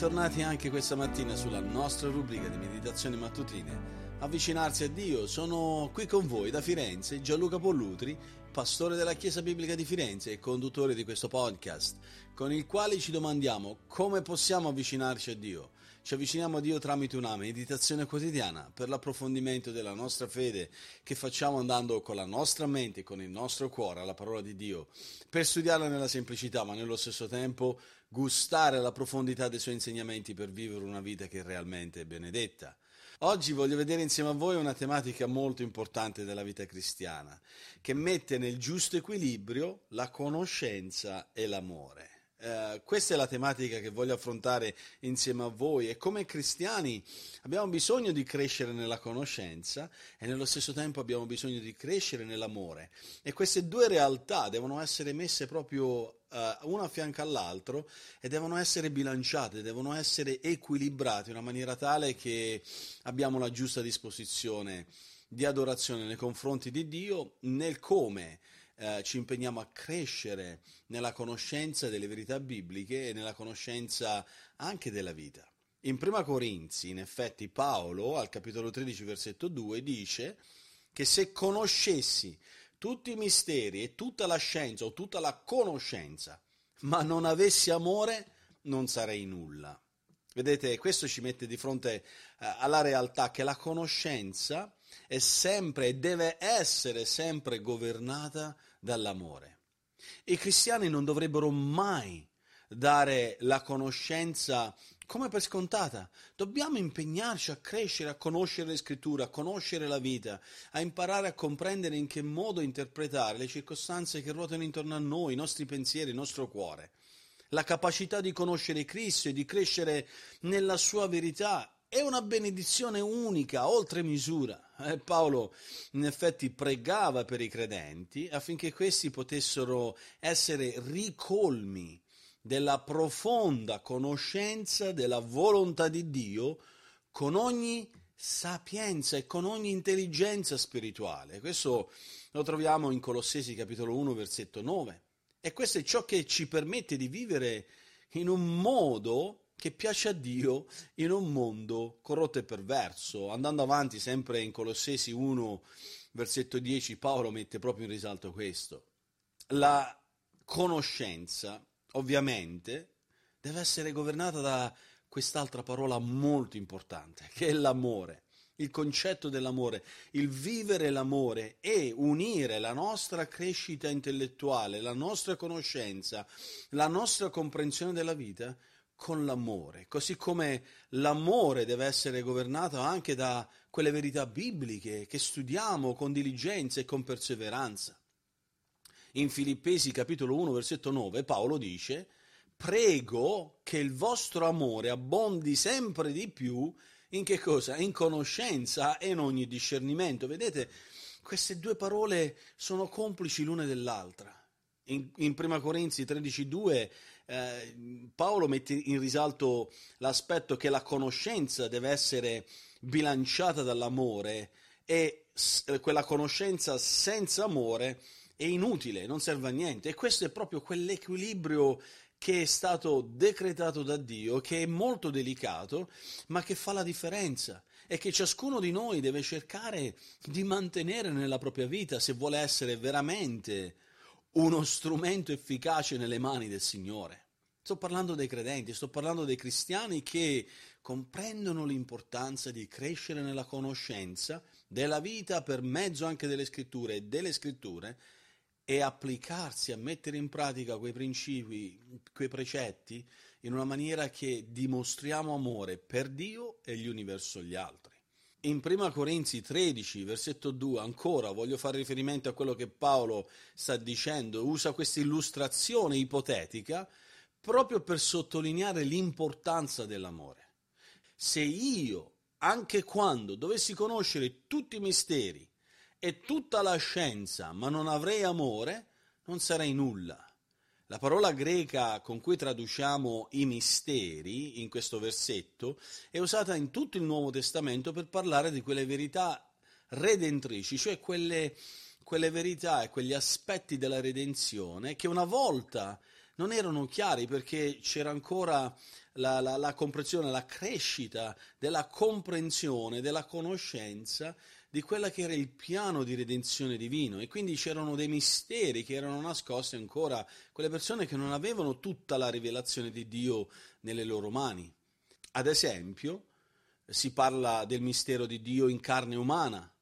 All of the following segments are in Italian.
bentornati anche questa mattina sulla nostra rubrica di meditazioni mattutine. Avvicinarsi a Dio, sono qui con voi da Firenze Gianluca Pollutri, pastore della Chiesa Biblica di Firenze e conduttore di questo podcast, con il quale ci domandiamo come possiamo avvicinarci a Dio. Ci avviciniamo a Dio tramite una meditazione quotidiana per l'approfondimento della nostra fede che facciamo andando con la nostra mente e con il nostro cuore alla parola di Dio, per studiarla nella semplicità ma nello stesso tempo gustare la profondità dei suoi insegnamenti per vivere una vita che realmente è benedetta. Oggi voglio vedere insieme a voi una tematica molto importante della vita cristiana, che mette nel giusto equilibrio la conoscenza e l'amore. Uh, questa è la tematica che voglio affrontare insieme a voi e come cristiani abbiamo bisogno di crescere nella conoscenza e nello stesso tempo abbiamo bisogno di crescere nell'amore e queste due realtà devono essere messe proprio uh, una a fianco all'altro e devono essere bilanciate, devono essere equilibrate in una maniera tale che abbiamo la giusta disposizione di adorazione nei confronti di Dio, nel come eh, ci impegniamo a crescere nella conoscenza delle verità bibliche e nella conoscenza anche della vita. In Prima Corinzi, in effetti, Paolo, al capitolo 13, versetto 2, dice che se conoscessi tutti i misteri e tutta la scienza o tutta la conoscenza, ma non avessi amore, non sarei nulla. Vedete, questo ci mette di fronte eh, alla realtà che la conoscenza è sempre e deve essere sempre governata dall'amore. I cristiani non dovrebbero mai dare la conoscenza come per scontata. Dobbiamo impegnarci a crescere, a conoscere le scritture, a conoscere la vita, a imparare a comprendere in che modo interpretare le circostanze che ruotano intorno a noi, i nostri pensieri, il nostro cuore. La capacità di conoscere Cristo e di crescere nella sua verità è una benedizione unica, oltre misura. Eh, Paolo in effetti pregava per i credenti affinché questi potessero essere ricolmi della profonda conoscenza della volontà di Dio con ogni sapienza e con ogni intelligenza spirituale. Questo lo troviamo in Colossesi capitolo 1 versetto 9. E questo è ciò che ci permette di vivere in un modo che piace a Dio in un mondo corrotto e perverso. Andando avanti, sempre in Colossesi 1, versetto 10, Paolo mette proprio in risalto questo. La conoscenza, ovviamente, deve essere governata da quest'altra parola molto importante, che è l'amore. Il concetto dell'amore, il vivere l'amore e unire la nostra crescita intellettuale, la nostra conoscenza, la nostra comprensione della vita con l'amore, così come l'amore deve essere governato anche da quelle verità bibliche che studiamo con diligenza e con perseveranza. In Filippesi capitolo 1 versetto 9 Paolo dice prego che il vostro amore abbondi sempre di più in che cosa? In conoscenza e in ogni discernimento. Vedete, queste due parole sono complici l'una dell'altra. In, in 1 Corinzi 13,2 eh, Paolo mette in risalto l'aspetto che la conoscenza deve essere bilanciata dall'amore e s- quella conoscenza senza amore è inutile, non serve a niente. E questo è proprio quell'equilibrio che è stato decretato da Dio, che è molto delicato, ma che fa la differenza e che ciascuno di noi deve cercare di mantenere nella propria vita se vuole essere veramente uno strumento efficace nelle mani del Signore. Sto parlando dei credenti, sto parlando dei cristiani che comprendono l'importanza di crescere nella conoscenza della vita per mezzo anche delle scritture e delle scritture e applicarsi a mettere in pratica quei principi, quei precetti in una maniera che dimostriamo amore per Dio e gli uni verso gli altri. In 1 Corinzi 13, versetto 2, ancora voglio fare riferimento a quello che Paolo sta dicendo, usa questa illustrazione ipotetica proprio per sottolineare l'importanza dell'amore. Se io, anche quando dovessi conoscere tutti i misteri e tutta la scienza, ma non avrei amore, non sarei nulla. La parola greca con cui traduciamo i misteri in questo versetto è usata in tutto il Nuovo Testamento per parlare di quelle verità redentrici, cioè quelle, quelle verità e quegli aspetti della redenzione che una volta non erano chiari perché c'era ancora la, la, la comprensione, la crescita della comprensione, della conoscenza di quella che era il piano di redenzione divino e quindi c'erano dei misteri che erano nascosti ancora quelle persone che non avevano tutta la rivelazione di Dio nelle loro mani. Ad esempio, si parla del mistero di Dio in carne umana,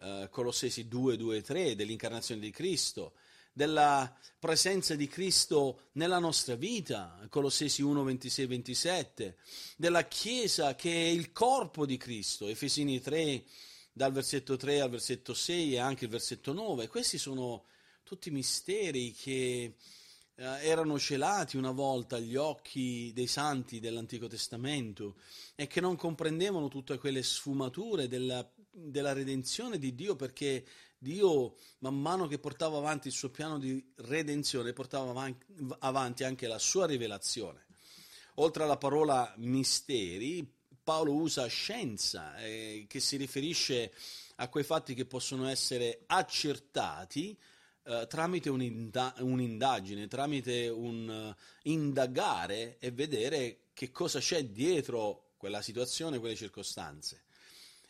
eh, Colossesi 2, 2, 3, dell'incarnazione di Cristo, della presenza di Cristo nella nostra vita, Colossesi 1, 26, 27, della Chiesa che è il corpo di Cristo, Efesini 3, dal versetto 3 al versetto 6 e anche il versetto 9. Questi sono tutti misteri che eh, erano celati una volta agli occhi dei santi dell'Antico Testamento e che non comprendevano tutte quelle sfumature della, della redenzione di Dio perché Dio, man mano che portava avanti il suo piano di redenzione, portava avanti anche la sua rivelazione. Oltre alla parola misteri, Paolo usa scienza, eh, che si riferisce a quei fatti che possono essere accertati eh, tramite un'inda- un'indagine, tramite un uh, indagare e vedere che cosa c'è dietro quella situazione, quelle circostanze.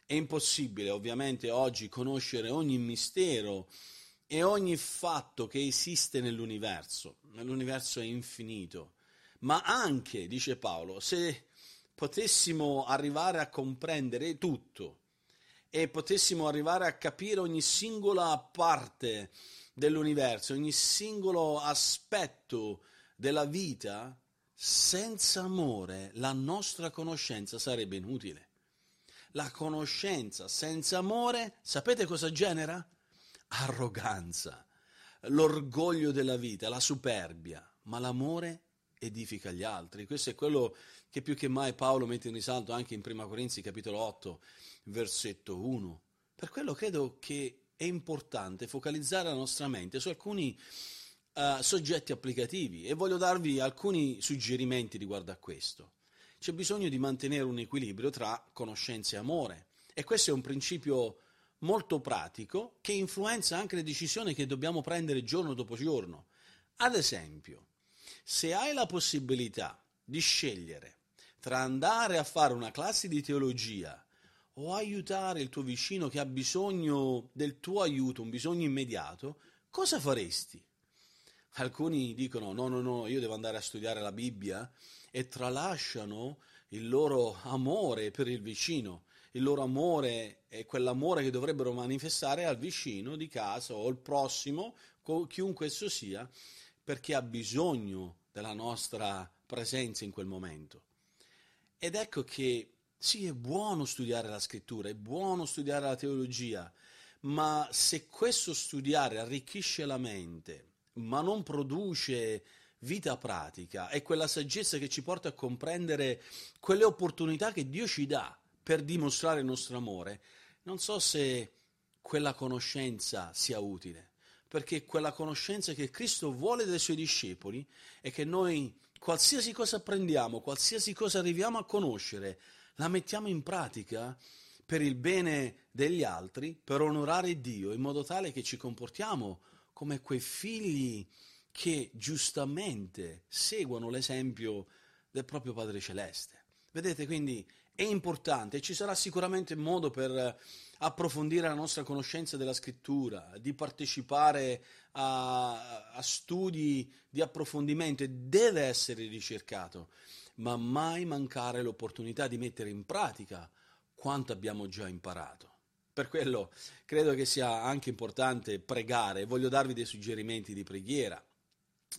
È impossibile ovviamente oggi conoscere ogni mistero e ogni fatto che esiste nell'universo. L'universo è infinito. Ma anche, dice Paolo, se potessimo arrivare a comprendere tutto e potessimo arrivare a capire ogni singola parte dell'universo, ogni singolo aspetto della vita, senza amore la nostra conoscenza sarebbe inutile. La conoscenza senza amore, sapete cosa genera? Arroganza, l'orgoglio della vita, la superbia, ma l'amore edifica gli altri. Questo è quello che più che mai Paolo mette in risalto anche in 1 Corinzi capitolo 8, versetto 1. Per quello credo che è importante focalizzare la nostra mente su alcuni uh, soggetti applicativi e voglio darvi alcuni suggerimenti riguardo a questo. C'è bisogno di mantenere un equilibrio tra conoscenza e amore e questo è un principio molto pratico che influenza anche le decisioni che dobbiamo prendere giorno dopo giorno. Ad esempio, se hai la possibilità di scegliere tra andare a fare una classe di teologia o aiutare il tuo vicino che ha bisogno del tuo aiuto, un bisogno immediato, cosa faresti? Alcuni dicono no, no, no, io devo andare a studiare la Bibbia e tralasciano il loro amore per il vicino, il loro amore è quell'amore che dovrebbero manifestare al vicino di casa o al prossimo, chiunque esso sia, perché ha bisogno della nostra presenza in quel momento. Ed ecco che sì, è buono studiare la scrittura, è buono studiare la teologia, ma se questo studiare arricchisce la mente, ma non produce vita pratica, è quella saggezza che ci porta a comprendere quelle opportunità che Dio ci dà per dimostrare il nostro amore, non so se quella conoscenza sia utile, perché quella conoscenza che Cristo vuole dai suoi discepoli è che noi qualsiasi cosa apprendiamo, qualsiasi cosa arriviamo a conoscere, la mettiamo in pratica per il bene degli altri, per onorare Dio, in modo tale che ci comportiamo come quei figli che giustamente seguono l'esempio del proprio Padre Celeste. Vedete, quindi è importante e ci sarà sicuramente modo per approfondire la nostra conoscenza della scrittura, di partecipare a, a studi di approfondimento e deve essere ricercato, ma mai mancare l'opportunità di mettere in pratica quanto abbiamo già imparato. Per quello credo che sia anche importante pregare, voglio darvi dei suggerimenti di preghiera.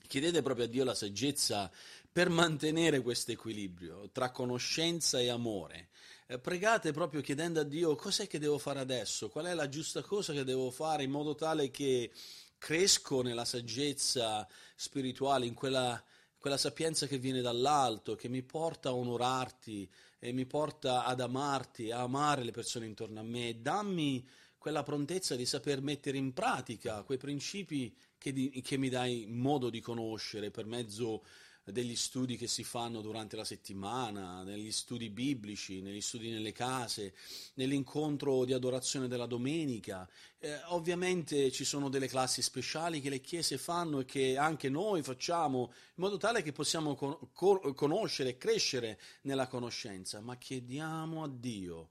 Chiedete proprio a Dio la saggezza per mantenere questo equilibrio tra conoscenza e amore. Eh, pregate proprio chiedendo a Dio cos'è che devo fare adesso, qual è la giusta cosa che devo fare in modo tale che cresco nella saggezza spirituale, in quella quella sapienza che viene dall'alto, che mi porta a onorarti e mi porta ad amarti, a amare le persone intorno a me. Dammi quella prontezza di saper mettere in pratica quei principi che, di, che mi dai modo di conoscere per mezzo degli studi che si fanno durante la settimana, negli studi biblici, negli studi nelle case, nell'incontro di adorazione della domenica. Eh, ovviamente ci sono delle classi speciali che le chiese fanno e che anche noi facciamo in modo tale che possiamo con- conoscere e crescere nella conoscenza, ma chiediamo a Dio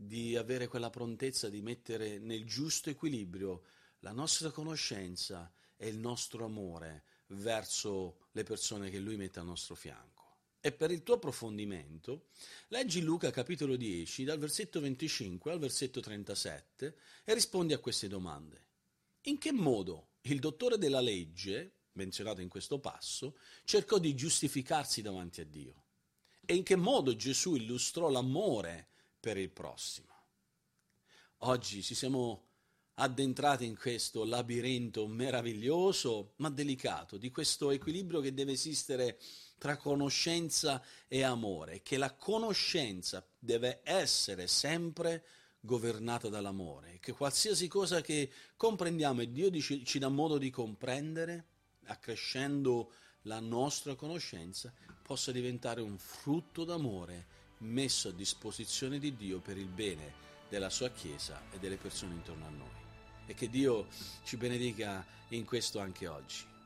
di avere quella prontezza di mettere nel giusto equilibrio la nostra conoscenza e il nostro amore verso le persone che Lui mette al nostro fianco. E per il tuo approfondimento, leggi Luca capitolo 10 dal versetto 25 al versetto 37 e rispondi a queste domande. In che modo il dottore della legge, menzionato in questo passo, cercò di giustificarsi davanti a Dio? E in che modo Gesù illustrò l'amore per il prossimo? Oggi ci siamo addentrate in questo labirinto meraviglioso ma delicato, di questo equilibrio che deve esistere tra conoscenza e amore, che la conoscenza deve essere sempre governata dall'amore, che qualsiasi cosa che comprendiamo e Dio ci, ci dà modo di comprendere, accrescendo la nostra conoscenza, possa diventare un frutto d'amore messo a disposizione di Dio per il bene della sua Chiesa e delle persone intorno a noi e che Dio ci benedica in questo anche oggi.